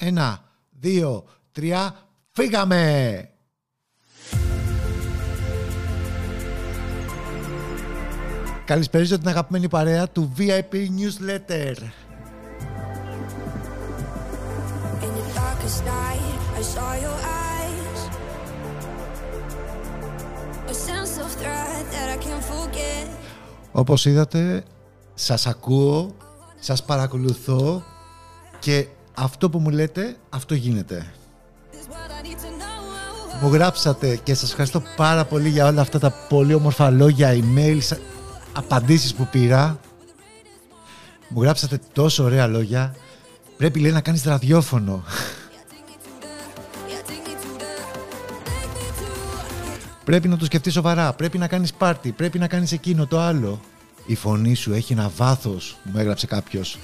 Ένα, δύο, τρία, φύγαμε! Καλησπέριζω την αγαπημένη παρέα του VIP Newsletter. In the darkest night, I saw your eyes. A sense of threat that I can't forget. Όπως είδατε, σας ακούω, σας παρακολουθώ και αυτό που μου λέτε, αυτό γίνεται. This what I need to know. Μου γράψατε και σας ευχαριστώ πάρα πολύ για όλα αυτά τα πολύ όμορφα λόγια, emails, απαντήσεις που πήρα. Μου γράψατε τόσο ωραία λόγια. Πρέπει λέει να κάνεις ραδιόφωνο. Yeah, take me to the, take me to. Πρέπει να το σκεφτείς σοβαρά. Πρέπει να κάνεις πάρτι. Πρέπει να κάνεις εκείνο το άλλο. Η φωνή σου έχει ένα βάθος, μου έγραψε κάποιος.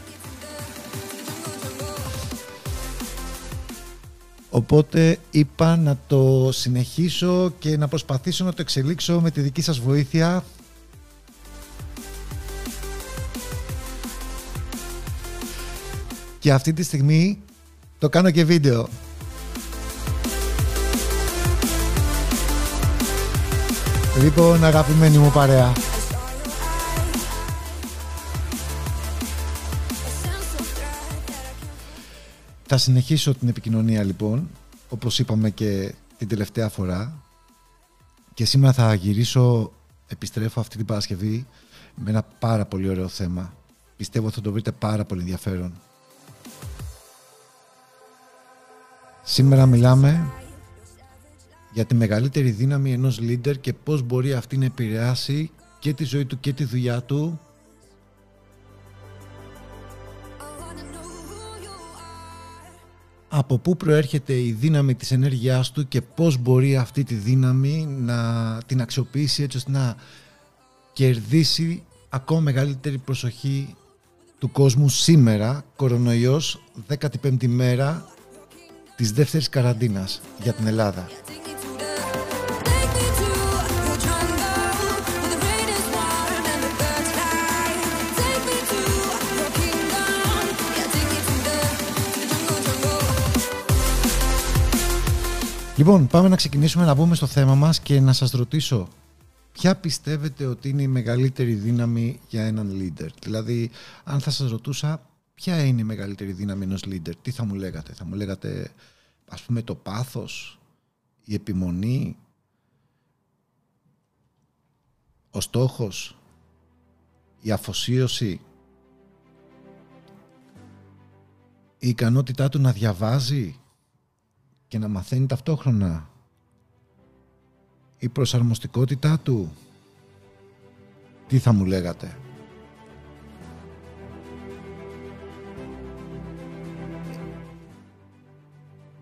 Οπότε είπα να το συνεχίσω και να προσπαθήσω να το εξελίξω με τη δική σας βοήθεια. Και αυτή τη στιγμή το κάνω και βίντεο. Λοιπόν, αγαπημένη μου παρέα. Θα συνεχίσω την επικοινωνία λοιπόν, όπως είπαμε και την τελευταία φορά. Και σήμερα θα γυρίσω, επιστρέφω αυτή την Παρασκευή με ένα πάρα πολύ ωραίο θέμα. Πιστεύω θα το βρείτε πάρα πολύ ενδιαφέρον. Σήμερα μιλάμε για τη μεγαλύτερη δύναμη ενός leader και πώς μπορεί αυτή να επηρεάσει και τη ζωή του και τη δουλειά του από πού προέρχεται η δύναμη της ενέργειάς του και πώς μπορεί αυτή τη δύναμη να την αξιοποιήσει έτσι ώστε να κερδίσει ακόμα μεγαλύτερη προσοχή του κόσμου σήμερα, κορονοϊός, 15η μέρα της δεύτερης καραντίνας για την Ελλάδα. Λοιπόν, πάμε να ξεκινήσουμε να μπούμε στο θέμα μας και να σας ρωτήσω ποια πιστεύετε ότι είναι η μεγαλύτερη δύναμη για έναν leader; Δηλαδή, αν θα σας ρωτούσα ποια είναι η μεγαλύτερη δύναμη ενός leader, τι θα μου λέγατε; Θα μου λέγατε, ας πούμε, το πάθος, η επιμονή, ο στόχος, η αφοσίωση, η ικανότητά του να διαβάζει, και να μαθαίνει ταυτόχρονα η προσαρμοστικότητά του τι θα μου λέγατε;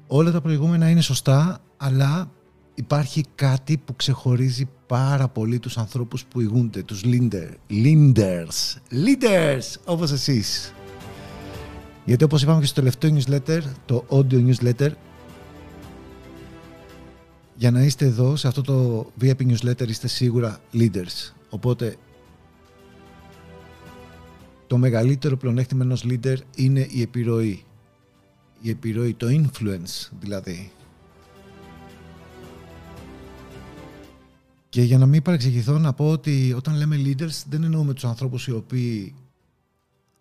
Όλα τα προηγούμενα είναι σωστά αλλά υπάρχει κάτι που ξεχωρίζει πάρα πολύ τους ανθρώπους που ηγούνται τους leader, leaders leaders όπως εσείς. Γιατί όπως είπαμε και στο τελευταίο newsletter το audio newsletter για να είστε εδώ σε αυτό το VIP newsletter είστε σίγουρα leaders. Οπότε το μεγαλύτερο πλεονέκτημα ενός leader είναι η επιρροή. Η επιρροή, το influence δηλαδή. Και για να μην παρεξηγηθώ να πω ότι όταν λέμε leaders δεν εννοούμε τους ανθρώπους οι οποίοι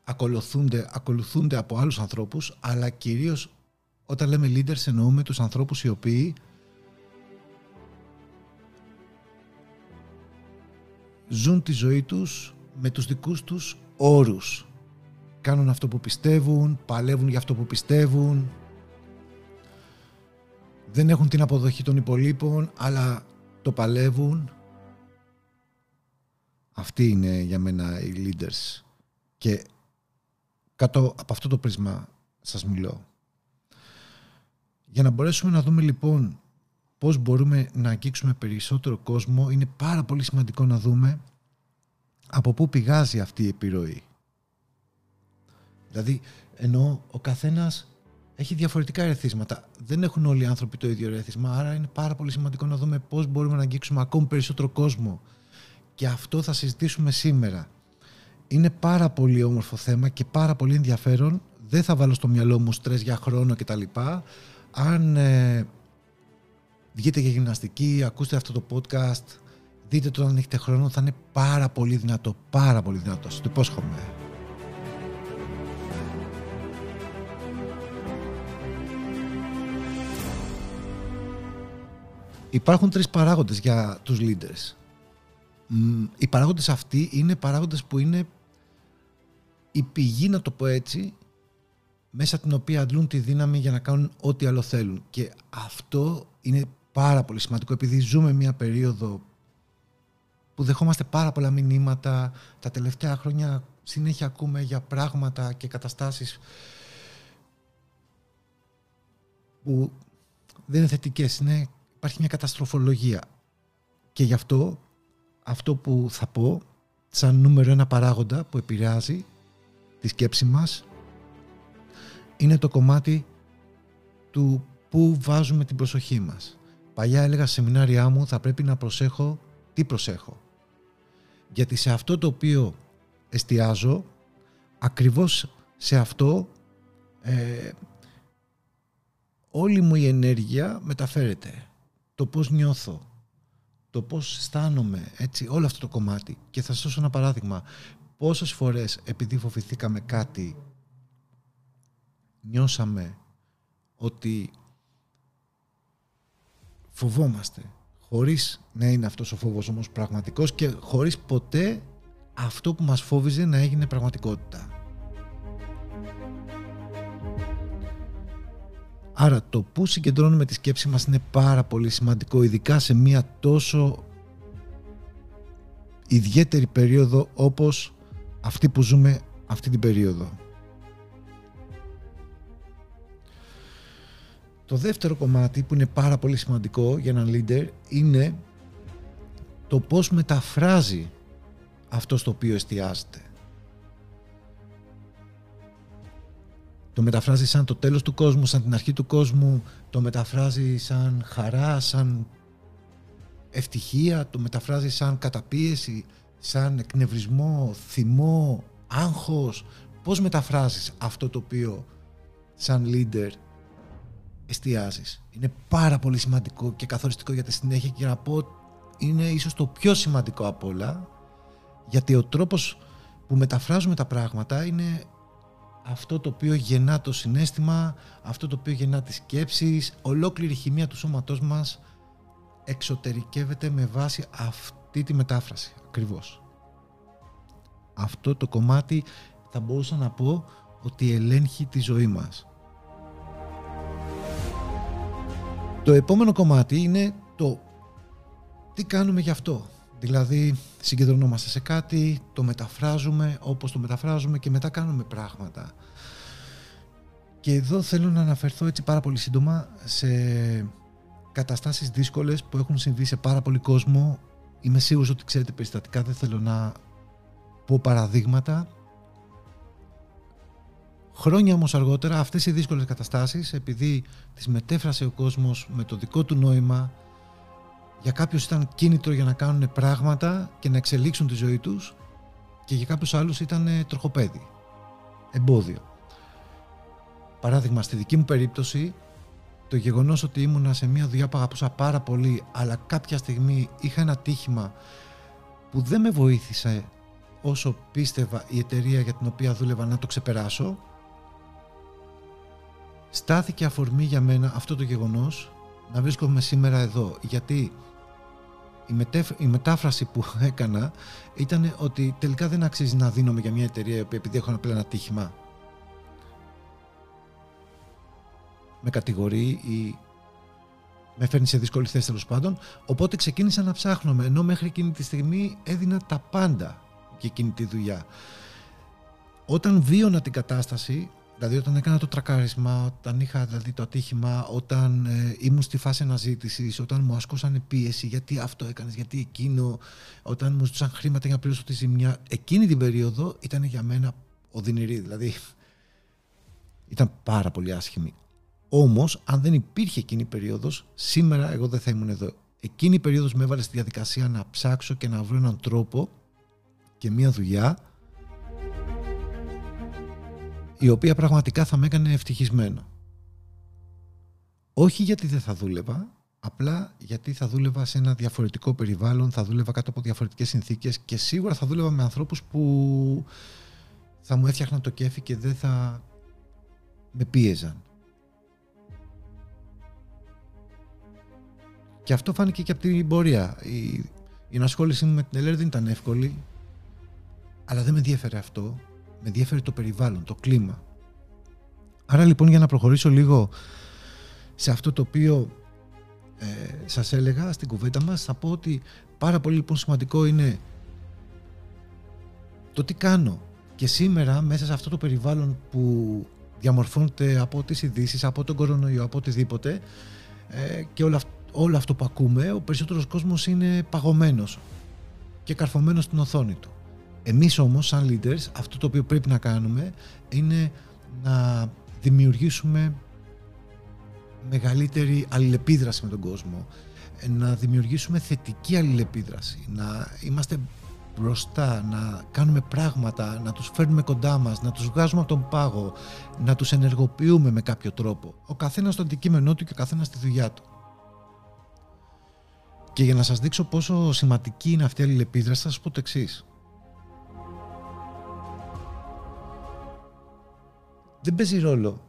ακολουθούνται, ακολουθούνται από άλλους ανθρώπους αλλά κυρίως όταν λέμε leaders εννοούμε τους ανθρώπους οι οποίοι ζουν τη ζωή τους με τους δικούς τους όρους. Κάνουν αυτό που πιστεύουν, παλεύουν για αυτό που πιστεύουν, δεν έχουν την αποδοχή των υπολείπων, αλλά το παλεύουν. Αυτοί είναι για μένα οι leaders. Και κάτω από αυτό το πρίσμα σας μιλώ. Για να μπορέσουμε να δούμε λοιπόν πώς μπορούμε να αγγίξουμε περισσότερο κόσμο είναι πάρα πολύ σημαντικό να δούμε από πού πηγάζει αυτή η επιρροή; Δηλαδή, ενώ ο καθένας έχει διαφορετικά ερεθίσματα. Δεν έχουν όλοι οι άνθρωποι το ίδιο ερεθίσμα, άρα είναι πάρα πολύ σημαντικό να δούμε πώς μπορούμε να αγγίξουμε ακόμη περισσότερο κόσμο. Και αυτό θα συζητήσουμε σήμερα. Είναι πάρα πολύ όμορφο θέμα και πάρα πολύ ενδιαφέρον, δεν θα βάλω στο μυαλό μου στρες για χρόνο κτλ. Αν ε, βγείτε για γυμναστική, ακούστε αυτό το podcast, δείτε το αν έχετε χρόνο, θα είναι πάρα πολύ δυνατό, πάρα πολύ δυνατό. Σας το υπόσχομαι. Υπάρχουν τρεις παράγοντες για τους leaders. Μ, Οι παράγοντες αυτοί είναι παράγοντες που είναι η πηγή, να το πω έτσι, μέσα την οποία αντλούν τη δύναμη για να κάνουν ό,τι άλλο θέλουν. Και αυτό είναι πάρα πολύ σημαντικό επειδή ζούμε μια περίοδο που δεχόμαστε πάρα πολλά μηνύματα. Τα τελευταία χρόνια συνέχεια ακούμε για πράγματα και καταστάσεις που δεν είναι θετικές. Είναι, υπάρχει μια καταστροφολογία. Και γι' αυτό, αυτό που θα πω, σαν νούμερο ένα παράγοντα που επηρεάζει τη σκέψη μας, είναι το κομμάτι του πού βάζουμε την προσοχή μας. Παλιά έλεγα σε σεμινάρια μου θα πρέπει να προσέχω τι προσέχω. Γιατί σε αυτό το οποίο εστιάζω, ακριβώς σε αυτό ε, όλη μου η ενέργεια μεταφέρεται. Το πώς νιώθω, το πώς αισθάνομαι, έτσι, όλο αυτό το κομμάτι. Και θα σας δώσω ένα παράδειγμα. Πόσες φορές επειδή φοβηθήκαμε κάτι νιώσαμε ότι φοβόμαστε χωρίς να είναι αυτός ο φόβος όμως πραγματικός και χωρίς ποτέ αυτό που μας φόβιζε να έγινε πραγματικότητα. Άρα το που συγκεντρώνουμε τη σκέψη μας είναι πάρα πολύ σημαντικό ειδικά σε μια τόσο ιδιαίτερη περίοδο όπως αυτή που ζούμε αυτή την περίοδο. Το δεύτερο κομμάτι που είναι πάρα πολύ σημαντικό για έναν leader είναι το πώς μεταφράζει αυτό στο οποίο εστιάζεται. Το μεταφράζει σαν το τέλος του κόσμου, σαν την αρχή του κόσμου, το μεταφράζει σαν χαρά, σαν ευτυχία, το μεταφράζει σαν καταπίεση, σαν εκνευρισμό, θυμό, άγχος. Πώς μεταφράζεις αυτό το οποίο σαν leader εστιάζεις. Είναι πάρα πολύ σημαντικό και καθοριστικό για τη συνέχεια και να πω είναι ίσως το πιο σημαντικό από όλα γιατί ο τρόπος που μεταφράζουμε τα πράγματα είναι αυτό το οποίο γεννά το συνέστημα, αυτό το οποίο γεννά τις σκέψεις, ολόκληρη η χημεία του σώματός μας εξωτερικεύεται με βάση αυτή τη μετάφραση ακριβώς. Αυτό το κομμάτι θα μπορούσα να πω ότι ελέγχει τη ζωή μας. Το επόμενο κομμάτι είναι το τι κάνουμε γι' αυτό. Δηλαδή συγκεντρωνόμαστε σε κάτι, το μεταφράζουμε όπως το μεταφράζουμε και μετά κάνουμε πράγματα. Και εδώ θέλω να αναφερθώ έτσι πάρα πολύ σύντομα σε καταστάσεις δύσκολες που έχουν συμβεί σε πάρα πολύ κόσμο. Είμαι σίγουρος ότι ξέρετε περιστατικά, δεν θέλω να πω παραδείγματα. Χρόνια όμως αργότερα αυτές οι δύσκολες καταστάσεις επειδή τις μετέφρασε ο κόσμος με το δικό του νόημα για κάποιους ήταν κίνητρο για να κάνουν πράγματα και να εξελίξουν τη ζωή τους και για κάποιους άλλους ήταν τροχοπέδι, εμπόδιο. Παράδειγμα, στη δική μου περίπτωση, το γεγονός ότι ήμουνα σε μια δουλειά που αγαπούσα πάρα πολύ, αλλά κάποια στιγμή είχα ένα τύχημα που δεν με βοήθησε όσο πίστευα η εταιρεία για την οποία δούλευα να το ξεπεράσω, στάθηκε αφορμή για μένα αυτό το γεγονός να βρίσκομαι σήμερα εδώ. Γιατί η, μετέφ- η μετάφραση που έκανα ήταν ότι τελικά δεν αξίζει να δίνομαι για μια εταιρεία η οποία επειδή έχω απλά ένα τύχημα με κατηγορεί ή με φέρνει σε δύσκολη θέση τέλος πάντων. Οπότε ξεκίνησα να ψάχνω, ενώ μέχρι εκείνη τη στιγμή έδινα τα πάντα για εκείνη τη δουλειά. Όταν βίωνα την κατάσταση, δηλαδή όταν έκανα το τρακάρισμα, όταν είχα δηλαδή το ατύχημα, όταν ε, ήμουν στη φάση αναζήτησης, όταν μου ασκούσαν πίεση, γιατί αυτό έκανες, γιατί εκείνο, όταν μου ζητούσαν χρήματα για να πληρώσω τη ζημιά, εκείνη την περίοδο ήταν για μένα οδυνηρή. Δηλαδή ήταν πάρα πολύ άσχημη. Όμως, αν δεν υπήρχε εκείνη η περίοδος, σήμερα εγώ δεν θα ήμουν εδώ. Εκείνη η περίοδος με έβαλε στη διαδικασία να ψάξω και να βρω έναν τρόπο και μια δουλειά η οποία πραγματικά θα με έκανε ευτυχισμένο. Όχι γιατί δεν θα δούλευα, απλά γιατί θα δούλευα σε ένα διαφορετικό περιβάλλον, θα δούλευα κάτω από διαφορετικές συνθήκες και σίγουρα θα δούλευα με ανθρώπους που θα μου έφτιαχναν το κέφι και δεν θα με πίεζαν. Και αυτό φάνηκε και από την πορεία. Η, η ενασχόλησή μου με την ΕΛΕΡ δεν ήταν εύκολη, αλλά δεν με ενδιαφέρε αυτό. Με ενδιαφέρει το περιβάλλον, το κλίμα. Άρα λοιπόν για να προχωρήσω λίγο σε αυτό το οποίο ε, σας έλεγα στην κουβέντα μας θα πω ότι πάρα πολύ λοιπόν σημαντικό είναι το τι κάνω και σήμερα μέσα σε αυτό το περιβάλλον που διαμορφώνεται από τις ειδήσεις, από τον κορονοϊό, από οτιδήποτε ε, και όλο, αυ- όλο αυτό που ακούμε, ο περισσότερος κόσμος είναι παγωμένος και καρφωμένος στην οθόνη του. Εμείς όμως σαν leaders αυτό το οποίο πρέπει να κάνουμε είναι να δημιουργήσουμε μεγαλύτερη αλληλεπίδραση με τον κόσμο ε, να δημιουργήσουμε θετική αλληλεπίδραση να είμαστε μπροστά, να κάνουμε πράγματα, να τους φέρνουμε κοντά μας, να τους βγάζουμε από τον πάγο, να τους ενεργοποιούμε με κάποιο τρόπο. Ο καθένας στο αντικείμενό του και ο καθένας στη δουλειά του. Και για να σας δείξω πόσο σημαντική είναι αυτή η αλληλεπίδραση θα σας πω το εξής. Δεν παίζει ρόλο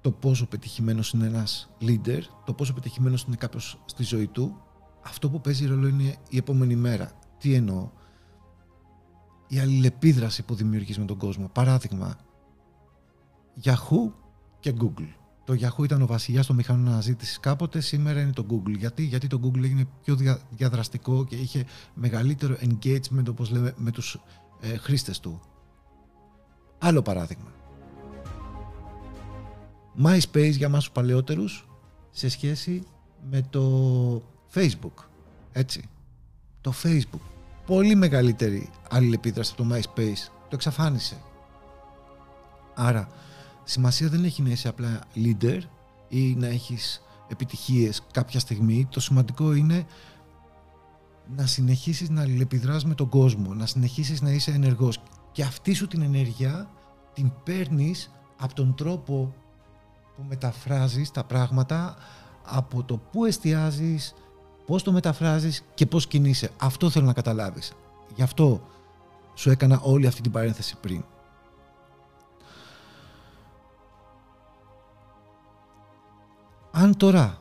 το πόσο πετυχημένος είναι ένας leader, το πόσο πετυχημένος είναι κάποιος στη ζωή του. Αυτό που παίζει ρόλο είναι η επόμενη μέρα. Τι εννοώ; Η αλληλεπίδραση που δημιουργείς με τον κόσμο. Παράδειγμα, Yahoo και Google. Το Yahoo ήταν ο βασιλιάς των μηχανών αναζήτησης κάποτε, σήμερα είναι το Google. Γιατί, Γιατί το Google έγινε πιο δια- διαδραστικό και είχε μεγαλύτερο engagement, όπως λέμε, με τους ε, χρήστες του. Άλλο παράδειγμα. MySpace για μας τους παλαιότερους σε σχέση με το Facebook. Έτσι. Το Facebook. Πολύ μεγαλύτερη αλληλεπίδραση από το MySpace. Το εξαφάνισε. Άρα, σημασία δεν έχει να είσαι απλά leader ή να έχεις επιτυχίες κάποια στιγμή. Το σημαντικό είναι να συνεχίσεις να αλληλεπιδράς με τον κόσμο, να συνεχίσεις να είσαι ενεργός. Και αυτή σου την ενέργεια την παίρνεις από τον τρόπο που μεταφράζεις τα πράγματα από το πού εστιάζεις, πώς το μεταφράζεις και πώς κινείσαι. Αυτό θέλω να καταλάβεις. Γι' αυτό σου έκανα όλη αυτή την παρένθεση πριν. Αν τώρα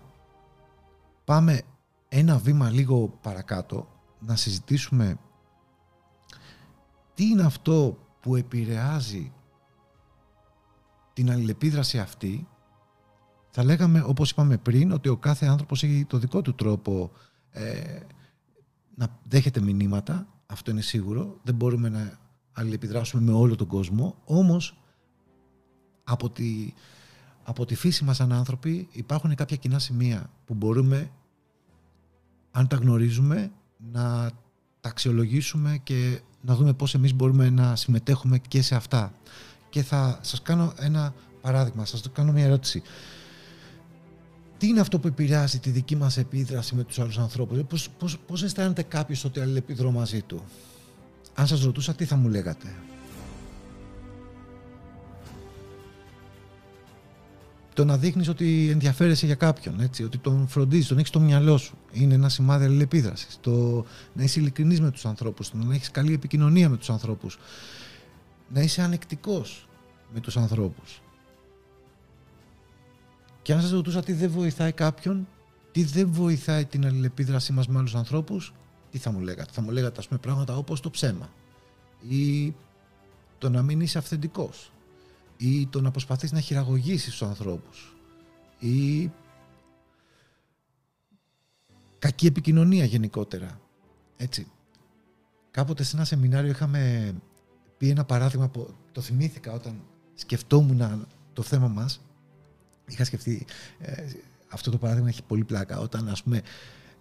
πάμε ένα βήμα λίγο παρακάτω να συζητήσουμε τι είναι αυτό που επηρεάζει την αλληλεπίδραση αυτή θα λέγαμε όπως είπαμε πριν ότι ο κάθε άνθρωπος έχει το δικό του τρόπο ε, να δέχεται μηνύματα αυτό είναι σίγουρο δεν μπορούμε να αλληλεπιδράσουμε με όλο τον κόσμο όμως από τη, από τη φύση μας σαν άνθρωποι υπάρχουν κάποια κοινά σημεία που μπορούμε αν τα γνωρίζουμε να τα αξιολογήσουμε και να δούμε πώς εμείς μπορούμε να συμμετέχουμε και σε αυτά. Και θα σας κάνω ένα παράδειγμα, σας κάνω μια ερώτηση. Τι είναι αυτό που επηρεάζει τη δική μας επίδραση με τους άλλους ανθρώπους, πώς, πώς, πώς αισθάνεται κάποιος ότι αλληλεπιδρώ μαζί του; Αν σας ρωτούσα τι θα μου λέγατε; το να δείχνεις ότι ενδιαφέρεσαι για κάποιον, έτσι, ότι τον φροντίζεις, τον έχεις στο μυαλό σου. Είναι ένα σημάδι αλληλεπίδρασης. Το να είσαι ειλικρινής με τους ανθρώπους, το να έχεις καλή επικοινωνία με τους ανθρώπους. Να είσαι ανεκτικός με τους ανθρώπους. Και αν σας ρωτούσα τι δεν βοηθάει κάποιον, τι δεν βοηθάει την αλληλεπίδρασή μας με άλλους ανθρώπους, τι θα μου λέγατε. Θα μου λέγατε, ας πούμε, πράγματα όπως το ψέμα ή το να μην είσαι αυθεντικός ή το να προσπαθείς να χειραγωγήσεις τους ανθρώπους ή κακή επικοινωνία γενικότερα. Έτσι. Κάποτε σε ένα σεμινάριο είχαμε πει ένα παράδειγμα που το θυμήθηκα όταν σκεφτόμουν το θέμα μας. Είχα σκεφτεί, ε, αυτό το παράδειγμα έχει πολύ πλάκα, όταν ας πούμε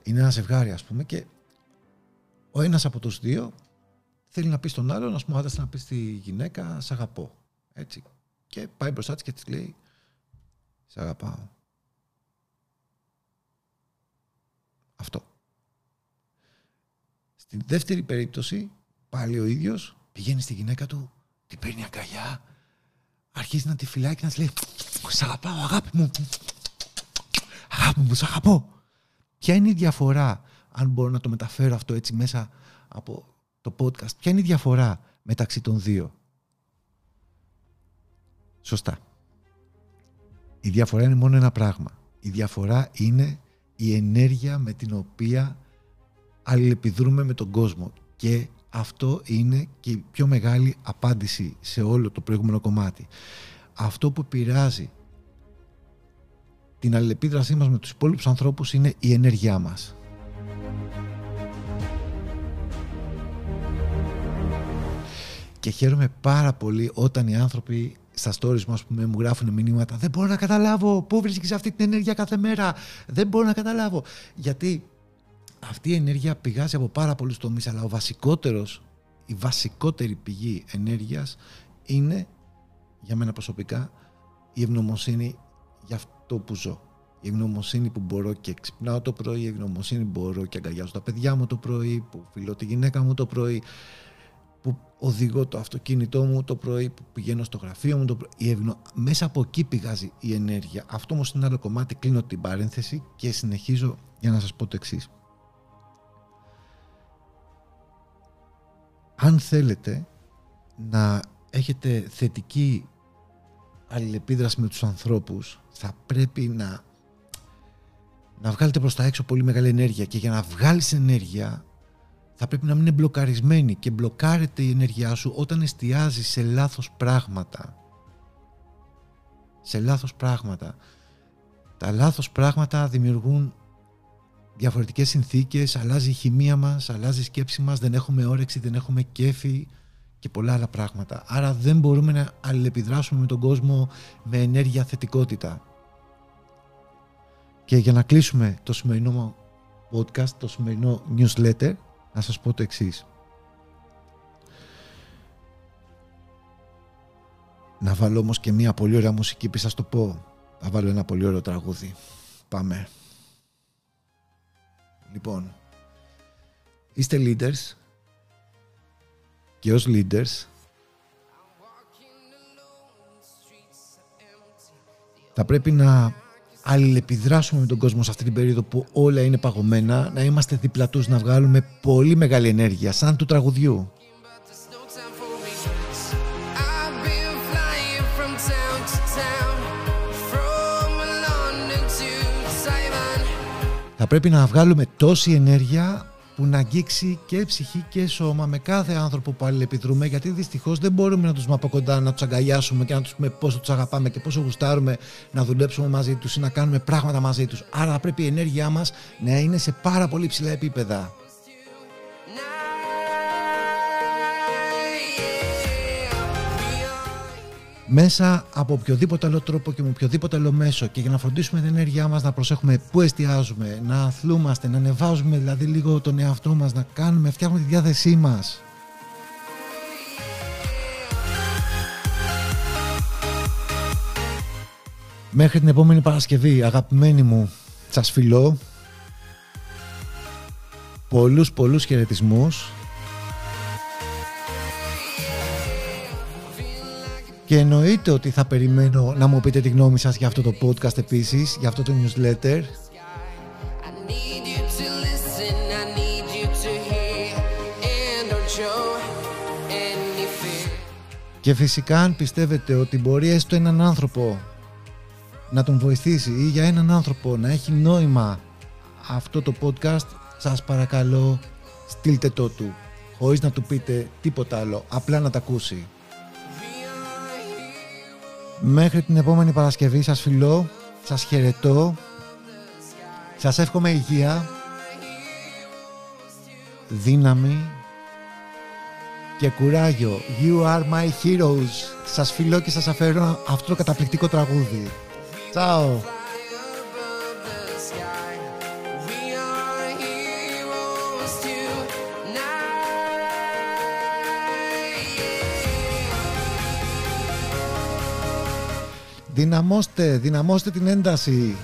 είναι ένα ζευγάρι ας πούμε και ο ένας από τους δύο θέλει να πει στον άλλον, ας πούμε, να πεις στη γυναίκα, σ' αγαπώ. Έτσι. Και πάει μπροστά της και της λέει «Σε αγαπάω». Αυτό. Στην δεύτερη περίπτωση, πάλι ο ίδιος πηγαίνει στη γυναίκα του, την παίρνει αγκαλιά, αρχίζει να τη φυλάει και να της λέει «Σ' αγαπάω αγάπη μου, αγάπη μου, σ' αγαπώ». Ποια είναι η διαφορά, αν μπορώ να το μεταφέρω αυτό έτσι μέσα από το podcast, ποια είναι η διαφορά μεταξύ των δύο; Σωστά. Η διαφορά είναι μόνο ένα πράγμα. Η διαφορά είναι η ενέργεια με την οποία αλληλεπιδρούμε με τον κόσμο. Και αυτό είναι και η πιο μεγάλη απάντηση σε όλο το προηγούμενο κομμάτι. Αυτό που πειράζει την αλληλεπίδρασή μας με τους υπόλοιπους ανθρώπους είναι η ενέργειά μας. Και χαίρομαι πάρα πολύ όταν οι άνθρωποι στα stories μου, ας πούμε, μου γράφουν μηνύματα. Δεν μπορώ να καταλάβω πού βρίσκεις αυτή την ενέργεια κάθε μέρα. Δεν μπορώ να καταλάβω. Γιατί αυτή η ενέργεια πηγάζει από πάρα πολλούς τομείς, αλλά ο βασικότερος, η βασικότερη πηγή ενέργειας είναι, για μένα προσωπικά, η ευγνωμοσύνη για αυτό που ζω. Η ευγνωμοσύνη που μπορώ και ξυπνάω το πρωί, η ευγνωμοσύνη που μπορώ και αγκαλιάζω τα παιδιά μου το πρωί, που φιλώ τη γυναίκα μου το πρωί, που οδηγώ το αυτοκίνητό μου το πρωί, που πηγαίνω στο γραφείο μου το πρωί. Η ευγνω... Μέσα από εκεί πηγάζει η ενέργεια. Αυτό όμως είναι άλλο κομμάτι. Κλείνω την παρένθεση και συνεχίζω για να σας πω το εξής. Αν θέλετε να έχετε θετική αλληλεπίδραση με τους ανθρώπους θα πρέπει να να βγάλετε προς τα έξω πολύ μεγάλη ενέργεια και για να βγάλεις ενέργεια θα πρέπει να μην είναι μπλοκαρισμένη και μπλοκάρεται η ενέργειά σου όταν εστιάζεις σε λάθος πράγματα. Σε λάθος πράγματα. Τα λάθος πράγματα δημιουργούν διαφορετικές συνθήκες, αλλάζει η χημεία μας, αλλάζει η σκέψη μας, δεν έχουμε όρεξη, δεν έχουμε κέφι και πολλά άλλα πράγματα. Άρα δεν μπορούμε να αλληλεπιδράσουμε με τον κόσμο με ενέργεια θετικότητα. Και για να κλείσουμε το σημερινό podcast, το σημερινό newsletter, να σας πω το εξής. Να βάλω όμως και μια πολύ ωραία μουσική, πει σας το πω. Θα βάλω ένα πολύ ωραίο τραγούδι. Πάμε. Λοιπόν, είστε leaders και ως leaders θα πρέπει να αλληλεπιδράσουμε με τον κόσμο σε αυτή την περίοδο που όλα είναι παγωμένα, να είμαστε δίπλα τους, να βγάλουμε πολύ μεγάλη ενέργεια, σαν του τραγουδιού. There's no time for weakness. I've been flying from town to town, from London to Taiwan. Θα πρέπει να βγάλουμε τόση ενέργεια που να αγγίξει και ψυχή και σώμα με κάθε άνθρωπο που αλληλεπιδρούμε γιατί δυστυχώς δεν μπορούμε να τους από κοντά να τους αγκαλιάσουμε και να τους πούμε πόσο τους αγαπάμε και πόσο γουστάρουμε να δουλέψουμε μαζί τους ή να κάνουμε πράγματα μαζί τους. Άρα πρέπει η ενέργειά μας να είναι σε πάρα πολύ ψηλά επίπεδα. Μέσα από οποιοδήποτε άλλο τρόπο και με οποιοδήποτε άλλο μέσο και για να φροντίσουμε την ενέργειά μας να προσέχουμε πού εστιάζουμε, να αθλούμαστε, να ανεβάζουμε δηλαδή λίγο τον εαυτό μας, να κάνουμε, φτιάχνουμε τη διάθεσή μας. Μέχρι την επόμενη Παρασκευή, αγαπημένοι μου, σας φιλώ. Πολλούς πολλούς χαιρετισμούς. Και εννοείται ότι θα περιμένω να μου πείτε τη γνώμη σας για αυτό το podcast επίσης, για αυτό το newsletter. I need you to listen, I need you to hear, and don't show any fear. Και φυσικά αν πιστεύετε ότι μπορεί έστω έναν άνθρωπο να τον βοηθήσει ή για έναν άνθρωπο να έχει νόημα αυτό το podcast, σας παρακαλώ στείλτε το του, χωρίς να του πείτε τίποτα άλλο, απλά να τα ακούσει. Μέχρι την επόμενη Παρασκευή σας φιλώ, σας χαιρετώ, σας εύχομαι υγεία, δύναμη και κουράγιο. You are my heroes. Σας φιλώ και σας αφαιρώ αυτό το καταπληκτικό τραγούδι. Τσάω. Δυναμώστε, δυναμώστε την ένταση.